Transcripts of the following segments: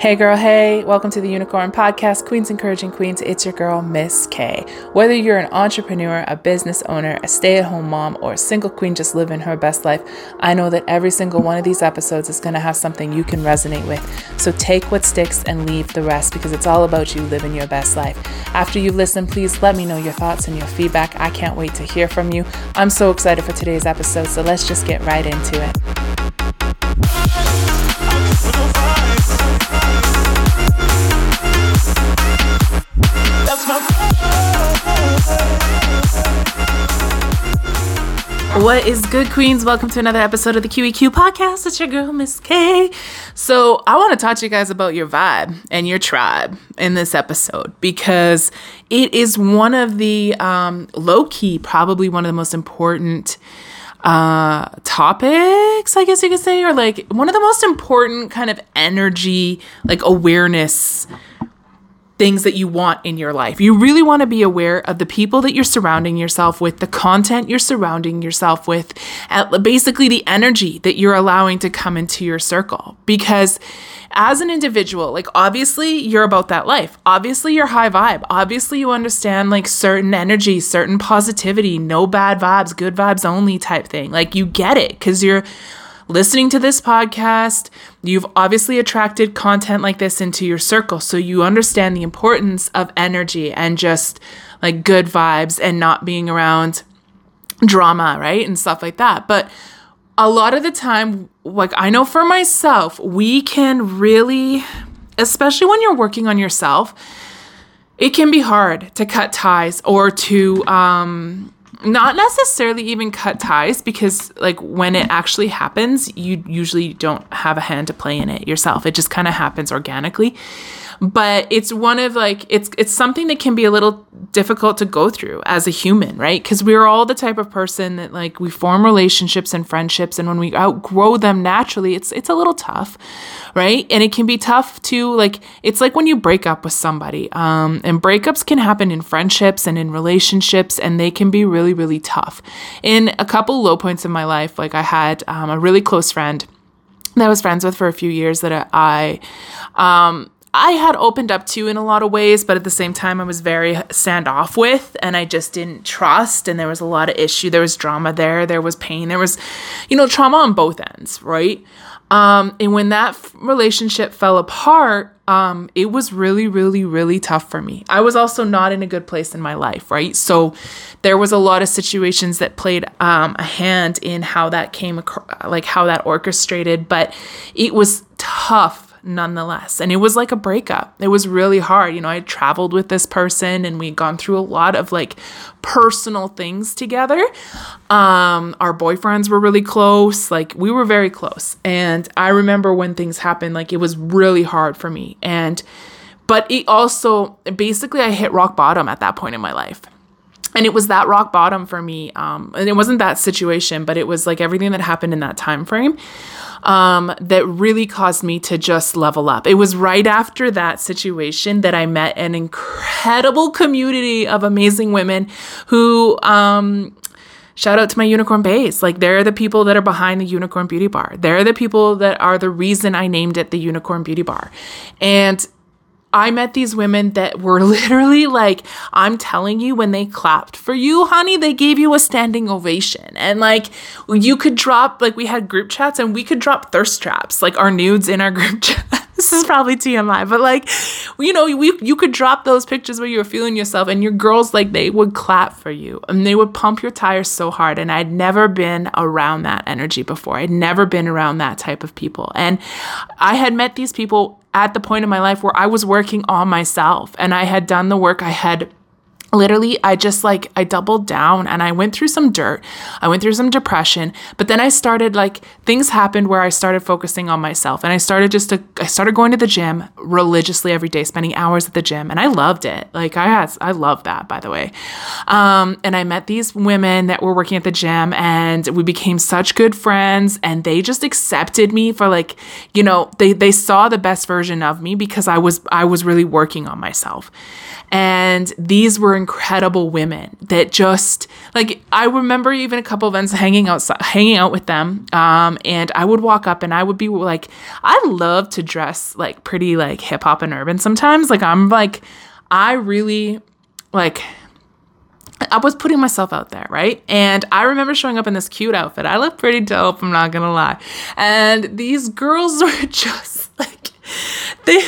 Hey girl, hey, welcome to the Unicorn Podcast, Queens Encouraging Queens. It's your girl, Miss K. Whether you're an entrepreneur, a business owner, a stay at home mom, or a single queen just living her best life, I know that every single one of these episodes is going to have something you can resonate with. So take what sticks and leave the rest because it's all about you living your best life. After you've listened, please let me know your thoughts and your feedback. I can't wait to hear from you. I'm so excited for today's episode, so let's just get right into it. What is good, Queens? Welcome to another episode of the QEQ podcast. It's your girl, Miss K. So, I want to talk to you guys about your vibe and your tribe in this episode because it is one of the um, low key, probably one of the most important uh topics i guess you could say or like one of the most important kind of energy like awareness things that you want in your life. You really want to be aware of the people that you're surrounding yourself with, the content you're surrounding yourself with, basically the energy that you're allowing to come into your circle. Because as an individual, like obviously you're about that life. Obviously you're high vibe. Obviously you understand like certain energy, certain positivity, no bad vibes, good vibes only type thing. Like you get it because you're listening to this podcast, you've obviously attracted content like this into your circle. So you understand the importance of energy and just like good vibes and not being around drama, right? And stuff like that. But a lot of the time, like I know for myself, we can really, especially when you're working on yourself, it can be hard to cut ties or to, um, not necessarily even cut ties because like when it actually happens you usually don't have a hand to play in it yourself. It just kind of happens organically but it's one of like it's it's something that can be a little difficult to go through as a human right? Because we're all the type of person that like we form relationships and friendships and when we outgrow them naturally it's it's a little tough right? And it can be tough to like it's like when you break up with somebody um and breakups can happen in friendships and in relationships and they can be really really tough. In a couple low points in my life like i had um, a really close friend that I was friends with for a few years that I um I had opened up to in a lot of ways, but at the same time, I was very standoff with, and I just didn't trust. And there was a lot of issue. There was drama there. There was pain. There was, you know, trauma on both ends, right? Um, and when that relationship fell apart, um, it was really, really, really tough for me. I was also not in a good place in my life, right? So there was a lot of situations that played um, a hand in how that came, like how that orchestrated, but it was tough nonetheless. And it was like a breakup. It was really hard. You know, I traveled with this person and we'd gone through a lot of like personal things together. Um, our boyfriends were really close. Like we were very close. And I remember when things happened, like it was really hard for me. And but it also basically I hit rock bottom at that point in my life and it was that rock bottom for me um, and it wasn't that situation but it was like everything that happened in that time frame um, that really caused me to just level up. It was right after that situation that i met an incredible community of amazing women who um, shout out to my unicorn base like they're the people that are behind the unicorn beauty bar. They're the people that are the reason i named it the unicorn beauty bar. And I met these women that were literally like, I'm telling you, when they clapped for you, honey, they gave you a standing ovation. And like, you could drop, like, we had group chats and we could drop thirst traps, like our nudes in our group chat. this is probably TMI, but like, you know, we, you could drop those pictures where you were feeling yourself and your girls, like, they would clap for you and they would pump your tires so hard. And I'd never been around that energy before. I'd never been around that type of people. And I had met these people at the point in my life where I was working on myself and I had done the work I had literally i just like i doubled down and i went through some dirt. I went through some depression but then i started like things happened where i started focusing on myself and i started just to i started going to the gym religiously every day spending hours at the gym and i loved it. Like i had i love that by the way. Um, and i met these women that were working at the gym and we became such good friends and they just accepted me for like you know they they saw the best version of me because i was i was really working on myself and these were incredible women that just like I remember even a couple events hanging out hanging out with them um, and I would walk up and I would be like I love to dress like pretty like hip hop and urban sometimes like I'm like I really like I was putting myself out there, right? And I remember showing up in this cute outfit. I looked pretty dope, I'm not gonna lie. And these girls were just like, they.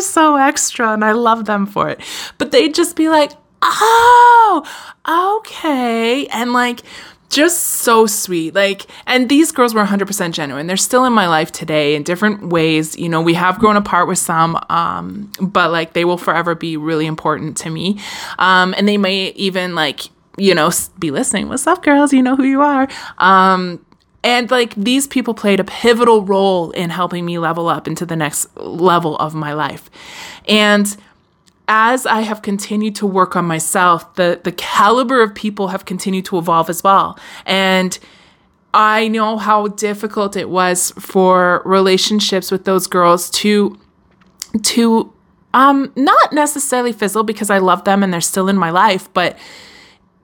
Were so extra and I love them for it. But they'd just be like, oh, okay. And like, just so sweet. Like, and these girls were 100% genuine. They're still in my life today in different ways. You know, we have grown apart with some, um, but like they will forever be really important to me. Um, and they may even like, you know, be listening. What's up, girls? You know who you are. Um, and like these people played a pivotal role in helping me level up into the next level of my life. And as I have continued to work on myself, the the caliber of people have continued to evolve as well. And I know how difficult it was for relationships with those girls to to um not necessarily fizzle because I love them and they're still in my life, but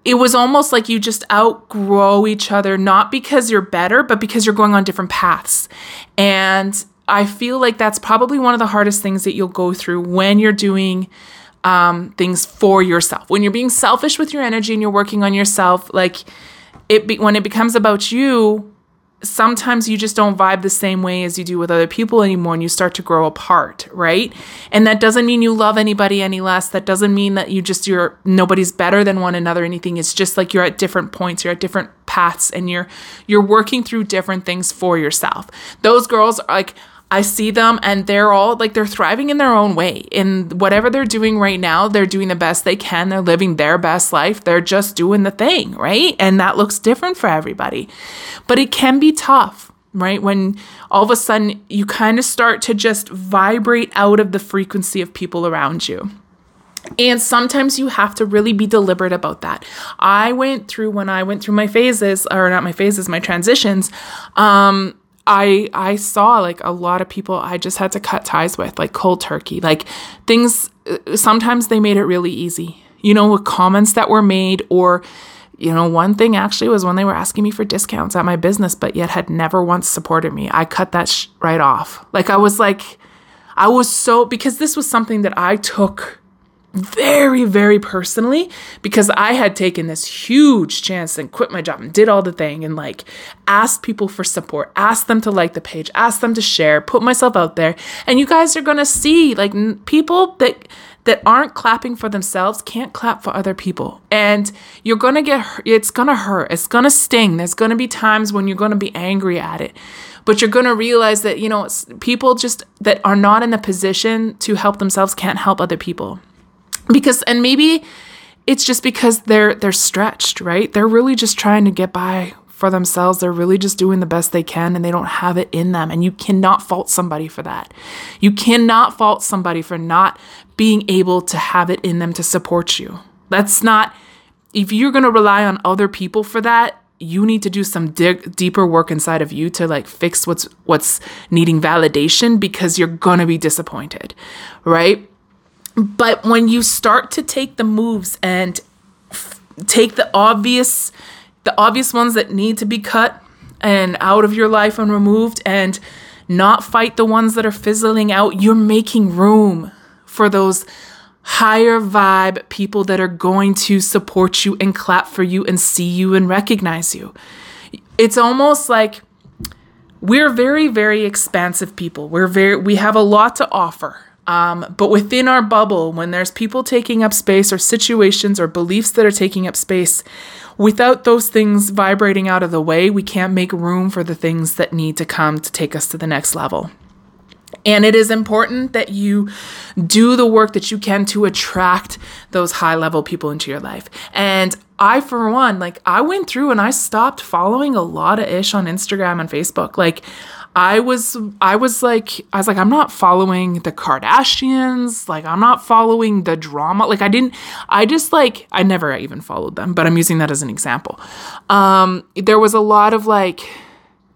it was almost like you just outgrow each other, not because you're better, but because you're going on different paths. And I feel like that's probably one of the hardest things that you'll go through when you're doing um, things for yourself. When you're being selfish with your energy and you're working on yourself, like it be- when it becomes about you, sometimes you just don't vibe the same way as you do with other people anymore and you start to grow apart, right? And that doesn't mean you love anybody any less. That doesn't mean that you just you're nobody's better than one another anything. It's just like you're at different points, you're at different paths and you're you're working through different things for yourself. Those girls are like I see them and they're all like they're thriving in their own way. In whatever they're doing right now, they're doing the best they can. They're living their best life. They're just doing the thing, right? And that looks different for everybody. But it can be tough, right? When all of a sudden you kind of start to just vibrate out of the frequency of people around you. And sometimes you have to really be deliberate about that. I went through when I went through my phases, or not my phases, my transitions. Um, I I saw like a lot of people I just had to cut ties with, like cold turkey. Like things uh, sometimes they made it really easy. You know, with comments that were made or you know, one thing actually was when they were asking me for discounts at my business, but yet had never once supported me. I cut that sh- right off. Like I was like, I was so because this was something that I took very, very personally because I had taken this huge chance and quit my job and did all the thing and like asked people for support, asked them to like the page, asked them to share, put myself out there. And you guys are going to see like n- people that that aren't clapping for themselves can't clap for other people. And you're going to get it's going to hurt. It's going to sting. There's going to be times when you're going to be angry at it. But you're going to realize that, you know, people just that are not in the position to help themselves can't help other people because and maybe it's just because they're they're stretched, right? They're really just trying to get by for themselves. They're really just doing the best they can and they don't have it in them. And you cannot fault somebody for that. You cannot fault somebody for not being able to have it in them to support you. That's not if you're going to rely on other people for that, you need to do some dig- deeper work inside of you to like fix what's what's needing validation because you're going to be disappointed, right? But when you start to take the moves and f- take the obvious the obvious ones that need to be cut and out of your life and removed and not fight the ones that are fizzling out, you're making room for those higher vibe people that are going to support you and clap for you and see you and recognize you. It's almost like we're very very expansive people. We're very we have a lot to offer. Um, but within our bubble, when there's people taking up space or situations or beliefs that are taking up space, without those things vibrating out of the way, we can't make room for the things that need to come to take us to the next level. And it is important that you do the work that you can to attract those high level people into your life. And I, for one, like I went through and I stopped following a lot of ish on Instagram and Facebook. Like I was I was like I was like I'm not following the Kardashians, like I'm not following the drama. Like I didn't I just like I never even followed them, but I'm using that as an example. Um there was a lot of like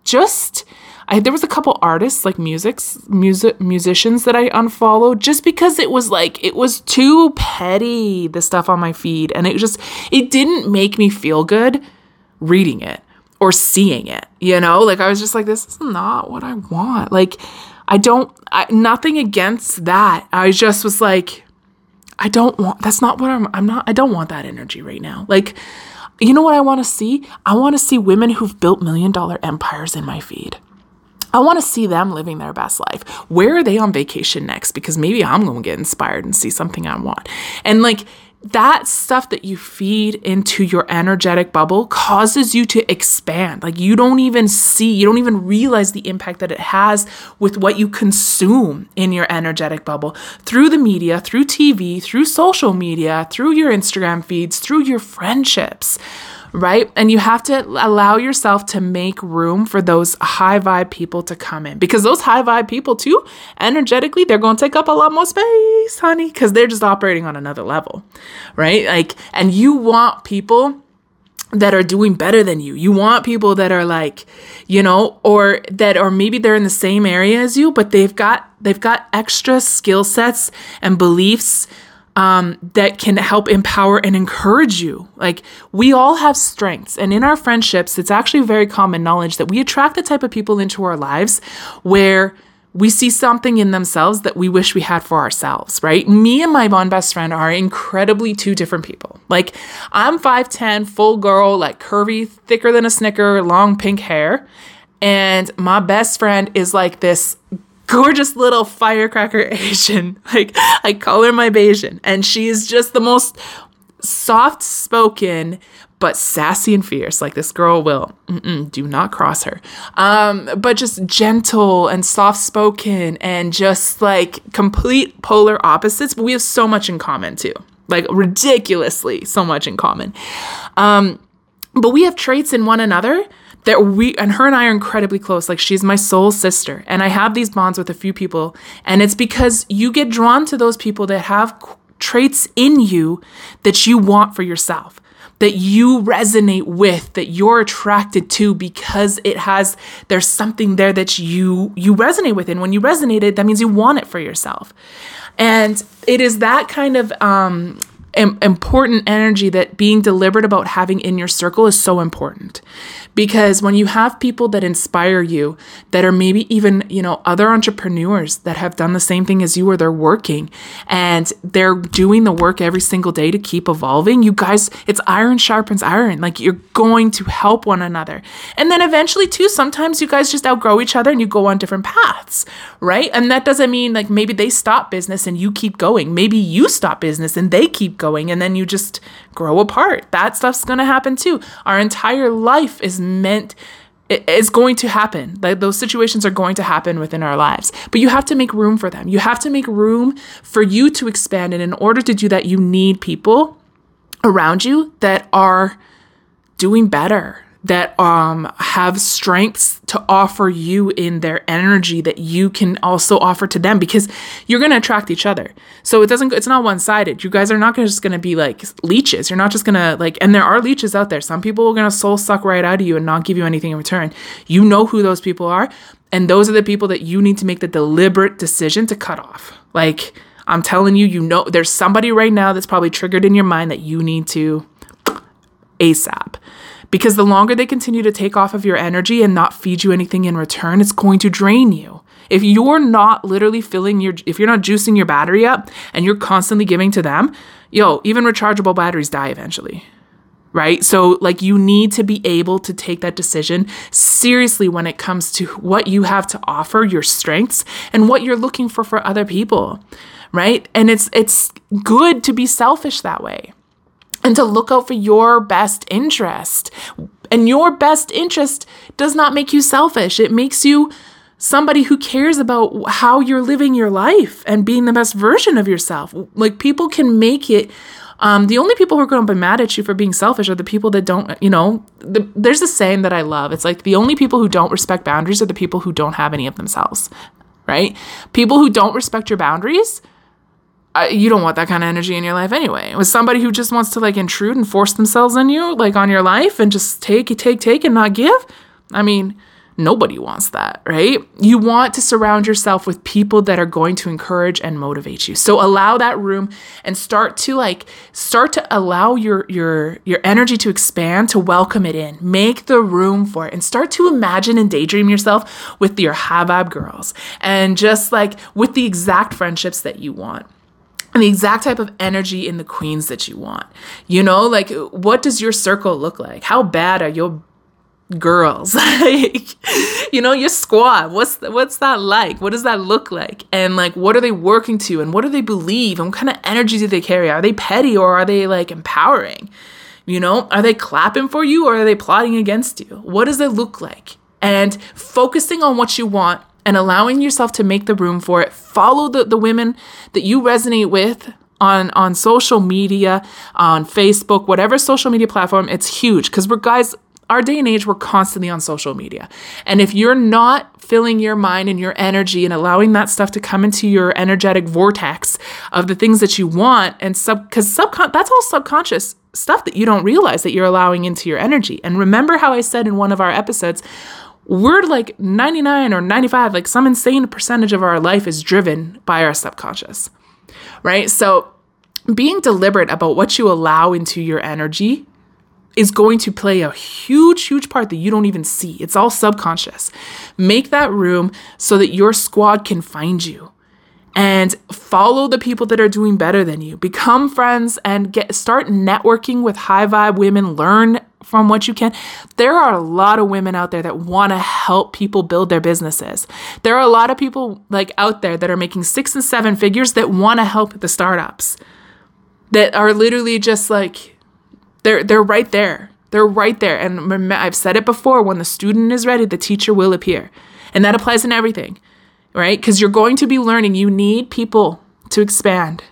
just I, there was a couple artists like musics music musicians that I unfollowed just because it was like it was too petty the stuff on my feed and it just it didn't make me feel good reading it or seeing it you know like I was just like this is not what I want like I don't I, nothing against that I just was like I don't want that's not what I'm I'm not I don't want that energy right now like you know what I want to see? I want to see women who've built million dollar empires in my feed. I want to see them living their best life. Where are they on vacation next? Because maybe I'm going to get inspired and see something I want. And like that stuff that you feed into your energetic bubble causes you to expand. Like you don't even see, you don't even realize the impact that it has with what you consume in your energetic bubble through the media, through TV, through social media, through your Instagram feeds, through your friendships right? And you have to allow yourself to make room for those high vibe people to come in because those high vibe people, too, energetically, they're going to take up a lot more space, honey, because they're just operating on another level, right? Like, and you want people that are doing better than you. You want people that are like, you know, or that or maybe they're in the same area as you, but they've got they've got extra skill sets and beliefs um, that can help empower and encourage you. Like, we all have strengths. And in our friendships, it's actually very common knowledge that we attract the type of people into our lives where we see something in themselves that we wish we had for ourselves, right? Me and my one best friend are incredibly two different people. Like, I'm 5'10, full girl, like curvy, thicker than a snicker, long pink hair. And my best friend is like this gorgeous little firecracker Asian. Like I call her my Bayesian. And she's just the most soft spoken but sassy and fierce. Like this girl will Mm-mm, do not cross her. Um but just gentle and soft spoken and just like complete polar opposites. But we have so much in common too. Like ridiculously so much in common. Um but we have traits in one another that we and her and I are incredibly close. Like she's my soul sister. And I have these bonds with a few people. And it's because you get drawn to those people that have traits in you that you want for yourself that you resonate with that you're attracted to because it has there's something there that you you resonate with and when you resonate it that means you want it for yourself and it is that kind of um important energy that being deliberate about having in your circle is so important. Because when you have people that inspire you that are maybe even you know other entrepreneurs that have done the same thing as you or they're working and they're doing the work every single day to keep evolving you guys it's iron sharpens iron. Like you're going to help one another. And then eventually too sometimes you guys just outgrow each other and you go on different paths right? And that doesn't mean like maybe they stop business and you keep going. Maybe you stop business and they keep going and then you just grow apart that stuff's going to happen too our entire life is meant it is going to happen. Like those situations are going to happen within our lives. But you have to make room for them. You have to make room for you to expand. And in order to do that, you need people around you that are doing better, that um, have strengths to offer you in their energy that you can also offer to them because you're going to attract each other. So it doesn't it's not one-sided. You guys are not gonna, just going to be like leeches. You're not just going to like and there are leeches out there. Some people are going to soul suck right out of you and not give you anything in return. You know who those people are and those are the people that you need to make the deliberate decision to cut off. Like I'm telling you, you know there's somebody right now that's probably triggered in your mind that you need to ASAP because the longer they continue to take off of your energy and not feed you anything in return, it's going to drain you. If you're not literally filling your, if you're not juicing your battery up and you're constantly giving to them, yo, even rechargeable batteries die eventually. Right? So, like, you need to be able to take that decision seriously when it comes to what you have to offer, your strengths, and what you're looking for for other people. Right? And it's, it's good to be selfish that way and to look out for your best interest. And your best interest does not make you selfish, it makes you somebody who cares about how you're living your life and being the best version of yourself. Like people can make it. Um, the only people who are going to be mad at you for being selfish are the people that don't, you know, the, there's a saying that I love. It's like the only people who don't respect boundaries are the people who don't have any of themselves, right? People who don't respect your boundaries you don't want that kind of energy in your life anyway. With somebody who just wants to like intrude and force themselves on you, like on your life, and just take, take, take, and not give. I mean, Nobody wants that, right? You want to surround yourself with people that are going to encourage and motivate you. So allow that room and start to like start to allow your your your energy to expand to welcome it in. Make the room for it and start to imagine and daydream yourself with your vibe girls and just like with the exact friendships that you want the exact type of energy in the queens that you want. You know, like what does your circle look like? How bad are your girls? Like you know your squad what's what's that like? What does that look like? And like what are they working to? And what do they believe? And what kind of energy do they carry? Are they petty or are they like empowering? You know are they clapping for you or are they plotting against you? What does it look like? And focusing on what you want and allowing yourself to make the room for it follow the, the women that you resonate with on on social media on facebook whatever social media platform it's huge because we're guys our day and age, we're constantly on social media. And if you're not filling your mind and your energy and allowing that stuff to come into your energetic vortex of the things that you want, and sub, because subcon, that's all subconscious stuff that you don't realize that you're allowing into your energy. And remember how I said in one of our episodes, we're like 99 or 95, like some insane percentage of our life is driven by our subconscious, right? So, being deliberate about what you allow into your energy is going to play a huge, huge part that you don't even see. It's all subconscious. Make that room so that your squad can find you and follow the people that are doing better than you. Become friends and get start networking with high vibe women. Learn from what you can. There are a lot of women out there that want to help people build their businesses. There are a lot of people like out there that are making 6 and 7 figures that want to help the startups. That are literally just like they're they're right there. They're right there. And I've said it before, when the student is ready, the teacher will appear. And that applies in everything. Right? Because you're going to be learning. You need people to expand.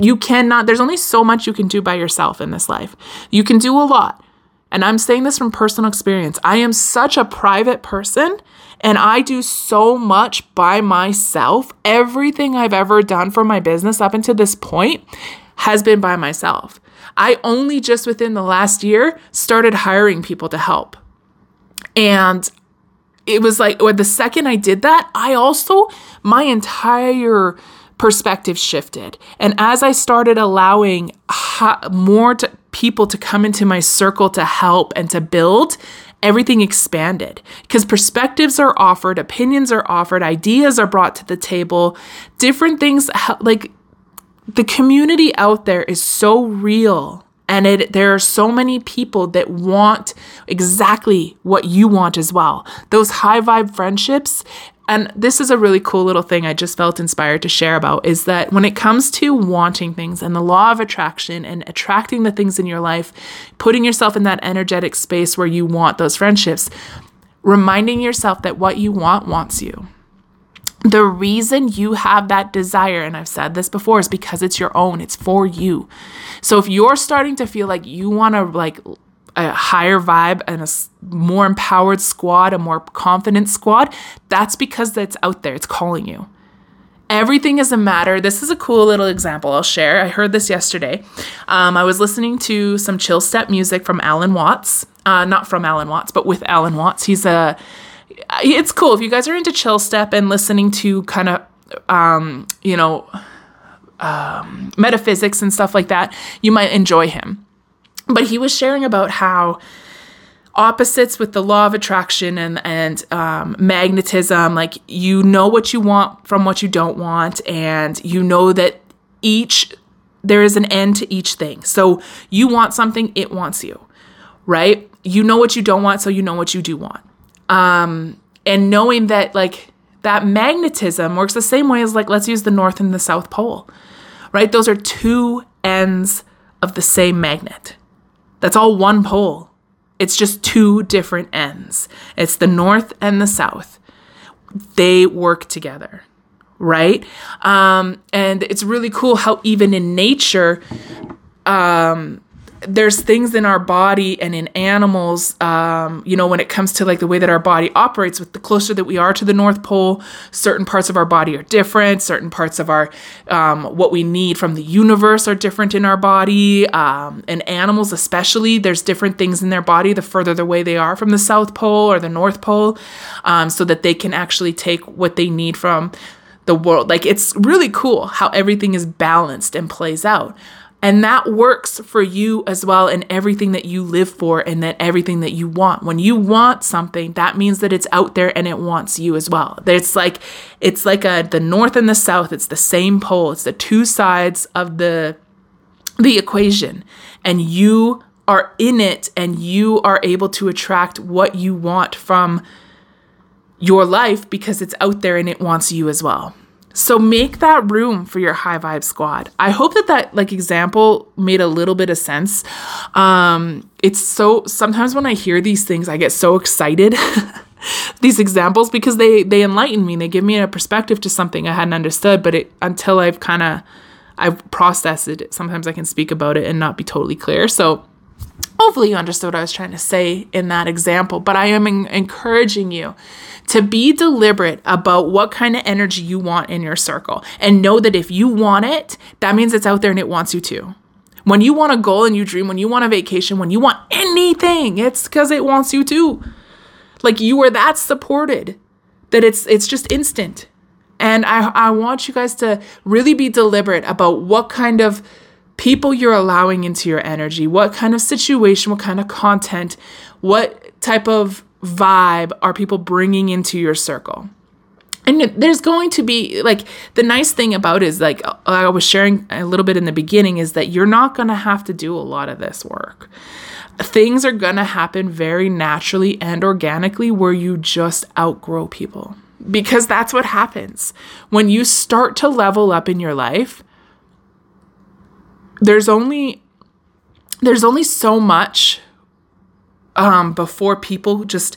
You cannot there's only so much you can do by yourself in this life. You can do a lot. And I'm saying this from personal experience. I am such a private person and I do so much by myself. Everything I've ever done for my business up until this point has been by myself. I only just within the last year started hiring people to help. And it was like, or the second I did that, I also, my entire perspective shifted. And as I started allowing more to, people to come into my circle to help and to build, everything expanded because perspectives are offered, opinions are offered, ideas are brought to the table, different things like the community out there is so real and it there are so many people that want exactly what you want as well. Those high vibe friendships and this is a really cool little thing I just felt inspired to share about is that when it comes to wanting things and the law of attraction and attracting the things in your life, putting yourself in that energetic space where you want those friendships, reminding yourself that what you want wants you the reason you have that desire, and I've said this before, is because it's your own, it's for you. So if you're starting to feel like you want to like a higher vibe and a more empowered squad, a more confident squad, that's because that's out there. It's calling you. Everything is a matter. This is a cool little example I'll share. I heard this yesterday. Um, I was listening to some chill step music from Alan Watts, uh, not from Alan Watts, but with Alan Watts. He's a it's cool if you guys are into chill step and listening to kind of um, you know um, metaphysics and stuff like that you might enjoy him but he was sharing about how opposites with the law of attraction and and um, magnetism like you know what you want from what you don't want and you know that each there is an end to each thing. So you want something it wants you right? You know what you don't want so you know what you do want. Um, and knowing that like that magnetism works the same way as like let's use the north and the south pole right? Those are two ends of the same magnet that's all one pole. It's just two different ends. It's the north and the south. They work together right? Um, and it's really cool how even in nature um, there's things in our body and in animals, um, you know, when it comes to like the way that our body operates, with the closer that we are to the North Pole, certain parts of our body are different. Certain parts of our, um, what we need from the universe are different in our body. Um, and animals, especially, there's different things in their body the further away they are from the South Pole or the North Pole, um, so that they can actually take what they need from the world. Like it's really cool how everything is balanced and plays out. And that works for you as well in everything that you live for and that everything that you want. When you want something, that means that it's out there and it wants you as well. It's like it's like a the north and the south, it's the same pole. It's the two sides of the the equation. And you are in it and you are able to attract what you want from your life because it's out there and it wants you as well. So make that room for your high vibe squad. I hope that that like example made a little bit of sense. Um it's so sometimes when I hear these things I get so excited. these examples because they they enlighten me. They give me a perspective to something I hadn't understood, but it until I've kind of I've processed it, sometimes I can speak about it and not be totally clear. So hopefully you understood what I was trying to say in that example, but I am en- encouraging you to be deliberate about what kind of energy you want in your circle and know that if you want it, that means it's out there and it wants you to. When you want a goal and you dream, when you want a vacation, when you want anything, it's because it wants you to. Like you are that supported that it's it's just instant. And I, I want you guys to really be deliberate about what kind of people you're allowing into your energy, what kind of situation, what kind of content, what type of vibe are people bringing into your circle? And there's going to be like the nice thing about is like I was sharing a little bit in the beginning is that you're not going to have to do a lot of this work. Things are going to happen very naturally and organically where you just outgrow people. Because that's what happens. When you start to level up in your life, there's only there's only so much um, before people just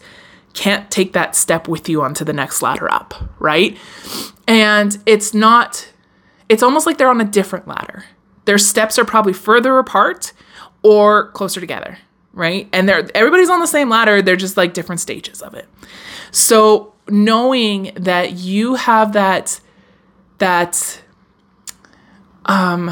can't take that step with you onto the next ladder up, right? And it's not, it's almost like they're on a different ladder. Their steps are probably further apart or closer together, right? And they're everybody's on the same ladder, they're just like different stages of it. So knowing that you have that that um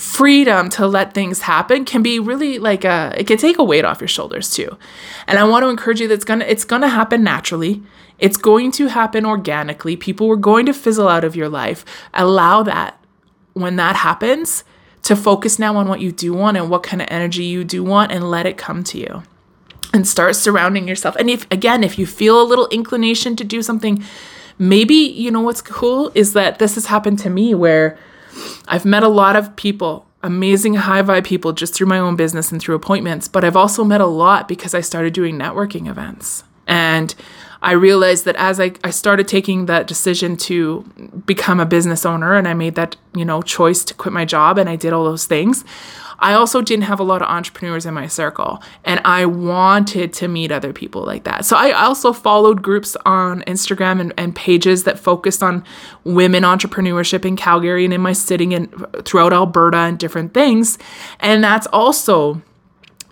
freedom to let things happen can be really like a it can take a weight off your shoulders too. And i want to encourage you that it's gonna it's gonna happen naturally. It's going to happen organically. People are going to fizzle out of your life. Allow that when that happens to focus now on what you do want and what kind of energy you do want and let it come to you. And start surrounding yourself. And if again if you feel a little inclination to do something maybe you know what's cool is that this has happened to me where I've met a lot of people, amazing high vibe people, just through my own business and through appointments, but I've also met a lot because I started doing networking events. And I realized that as I, I started taking that decision to become a business owner and I made that, you know, choice to quit my job and I did all those things, I also didn't have a lot of entrepreneurs in my circle and I wanted to meet other people like that. So I also followed groups on Instagram and, and pages that focused on women entrepreneurship in Calgary and in my city and throughout Alberta and different things. And that's also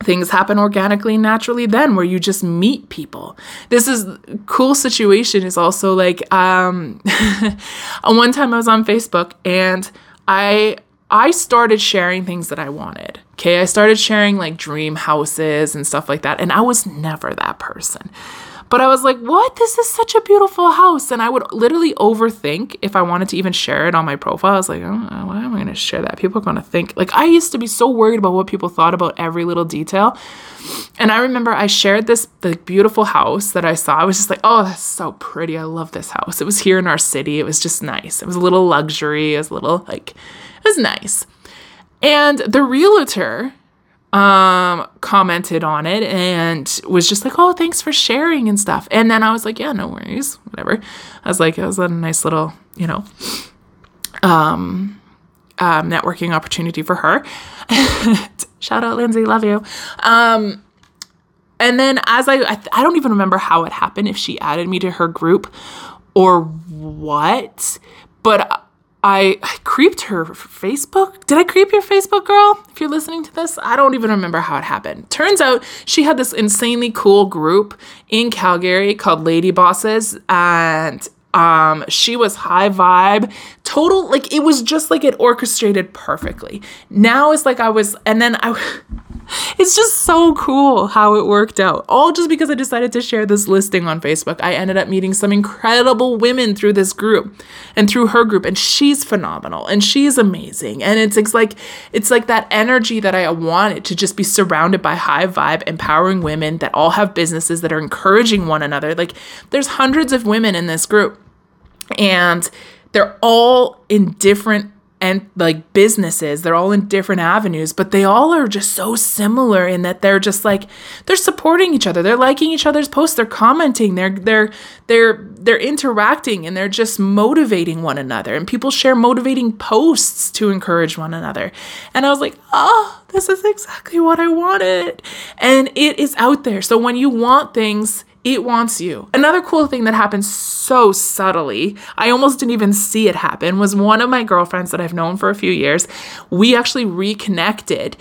things happen organically naturally then where you just meet people this is cool situation is also like um one time i was on facebook and i I started sharing things that I wanted. Okay. I started sharing like dream houses and stuff like that. And I was never that person. But I was like, what? This is such a beautiful house. And I would literally overthink if I wanted to even share it on my profile. I was like, oh, why am I going to share that? People are going to think. Like, I used to be so worried about what people thought about every little detail. And I remember I shared this the beautiful house that I saw. I was just like, oh, that's so pretty. I love this house. It was here in our city. It was just nice. It was a little luxury. It was a little like, it was nice. And the realtor um commented on it and was just like oh thanks for sharing and stuff. And then i was like yeah no worries whatever. I was like it was a nice little you know um, um networking opportunity for her. Shout out lindsay love you. Um and then as I, I i don't even remember how it happened if she added me to her group or what but I, I creeped her Facebook. Did I creep your Facebook girl? If you're listening to this, I don't even remember how it happened. Turns out she had this insanely cool group in Calgary called Lady Bosses, and um, she was high vibe, total like it was just like it orchestrated perfectly. Now it's like I was, and then I. It's just so cool how it worked out. All just because I decided to share this listing on Facebook. I ended up meeting some incredible women through this group and through her group and she's phenomenal and she's amazing. And it's, it's like it's like that energy that I wanted to just be surrounded by high vibe empowering women that all have businesses that are encouraging one another. Like there's hundreds of women in this group and they're all in different and like businesses they're all in different avenues but they all are just so similar in that they're just like they're supporting each other. They're liking each other's posts. They're commenting. They're they're they're they're interacting and they're just motivating one another and people share motivating posts to encourage one another and i was like oh this is exactly what i wanted and it is out there so when you want things it wants you. Another cool thing that happened so subtly, I almost didn't even see it happen, was one of my girlfriends that I've known for a few years. We actually reconnected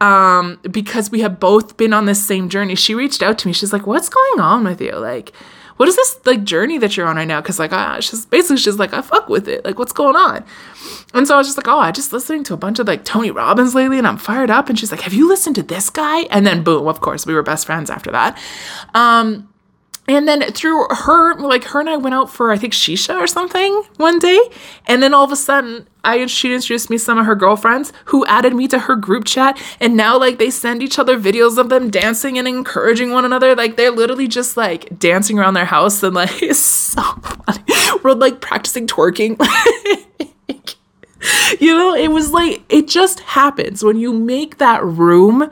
um, because we have both been on this same journey. She reached out to me. She's like, What's going on with you? Like, what is this like journey that you're on right now? Because like, she's basically she's like, I fuck with it. Like, what's going on? And so I was just like, oh, I just listening to a bunch of like Tony Robbins lately, and I'm fired up. And she's like, have you listened to this guy? And then boom, of course, we were best friends after that. Um, and then through her, like her and I went out for I think shisha or something one day, and then all of a sudden, I she introduced me some of her girlfriends who added me to her group chat, and now like they send each other videos of them dancing and encouraging one another. Like they're literally just like dancing around their house, and like it's so funny. We're like practicing twerking. you know, it was like it just happens when you make that room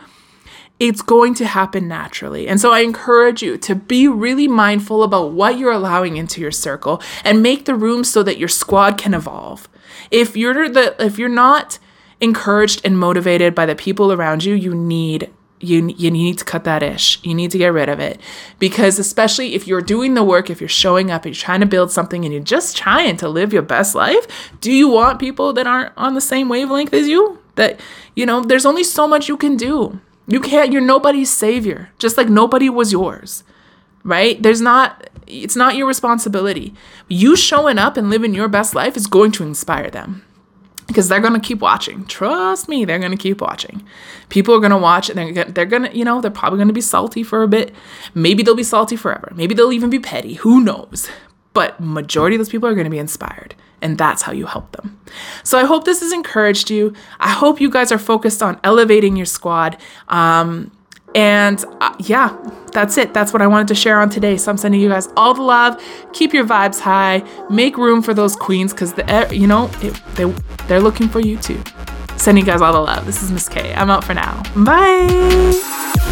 it's going to happen naturally. And so I encourage you to be really mindful about what you're allowing into your circle and make the room so that your squad can evolve. If you're the if you're not encouraged and motivated by the people around you, you need you you need to cut that ish. You need to get rid of it. Because especially if you're doing the work, if you're showing up, you're trying to build something and you're just trying to live your best life, do you want people that aren't on the same wavelength as you? That you know, there's only so much you can do. You can't, you're nobody's savior, just like nobody was yours, right? There's not, it's not your responsibility. You showing up and living your best life is going to inspire them because they're going to keep watching. Trust me, they're going to keep watching. People are going to watch and they're, gonna. they're going to, you know, they're probably going to be salty for a bit. Maybe they'll be salty forever. Maybe they'll even be petty. Who knows? But majority of those people are going to be inspired and that's how you help them. So I hope this has encouraged you. I hope you guys are focused on elevating your squad. Um, and uh, yeah, that's it. That's what I wanted to share on today. So I'm sending you guys all the love. Keep your vibes high. Make room for those queens because the you know it, they they're looking for you too. Sending you guys all the love. This is Miss K. I'm out for now. Bye.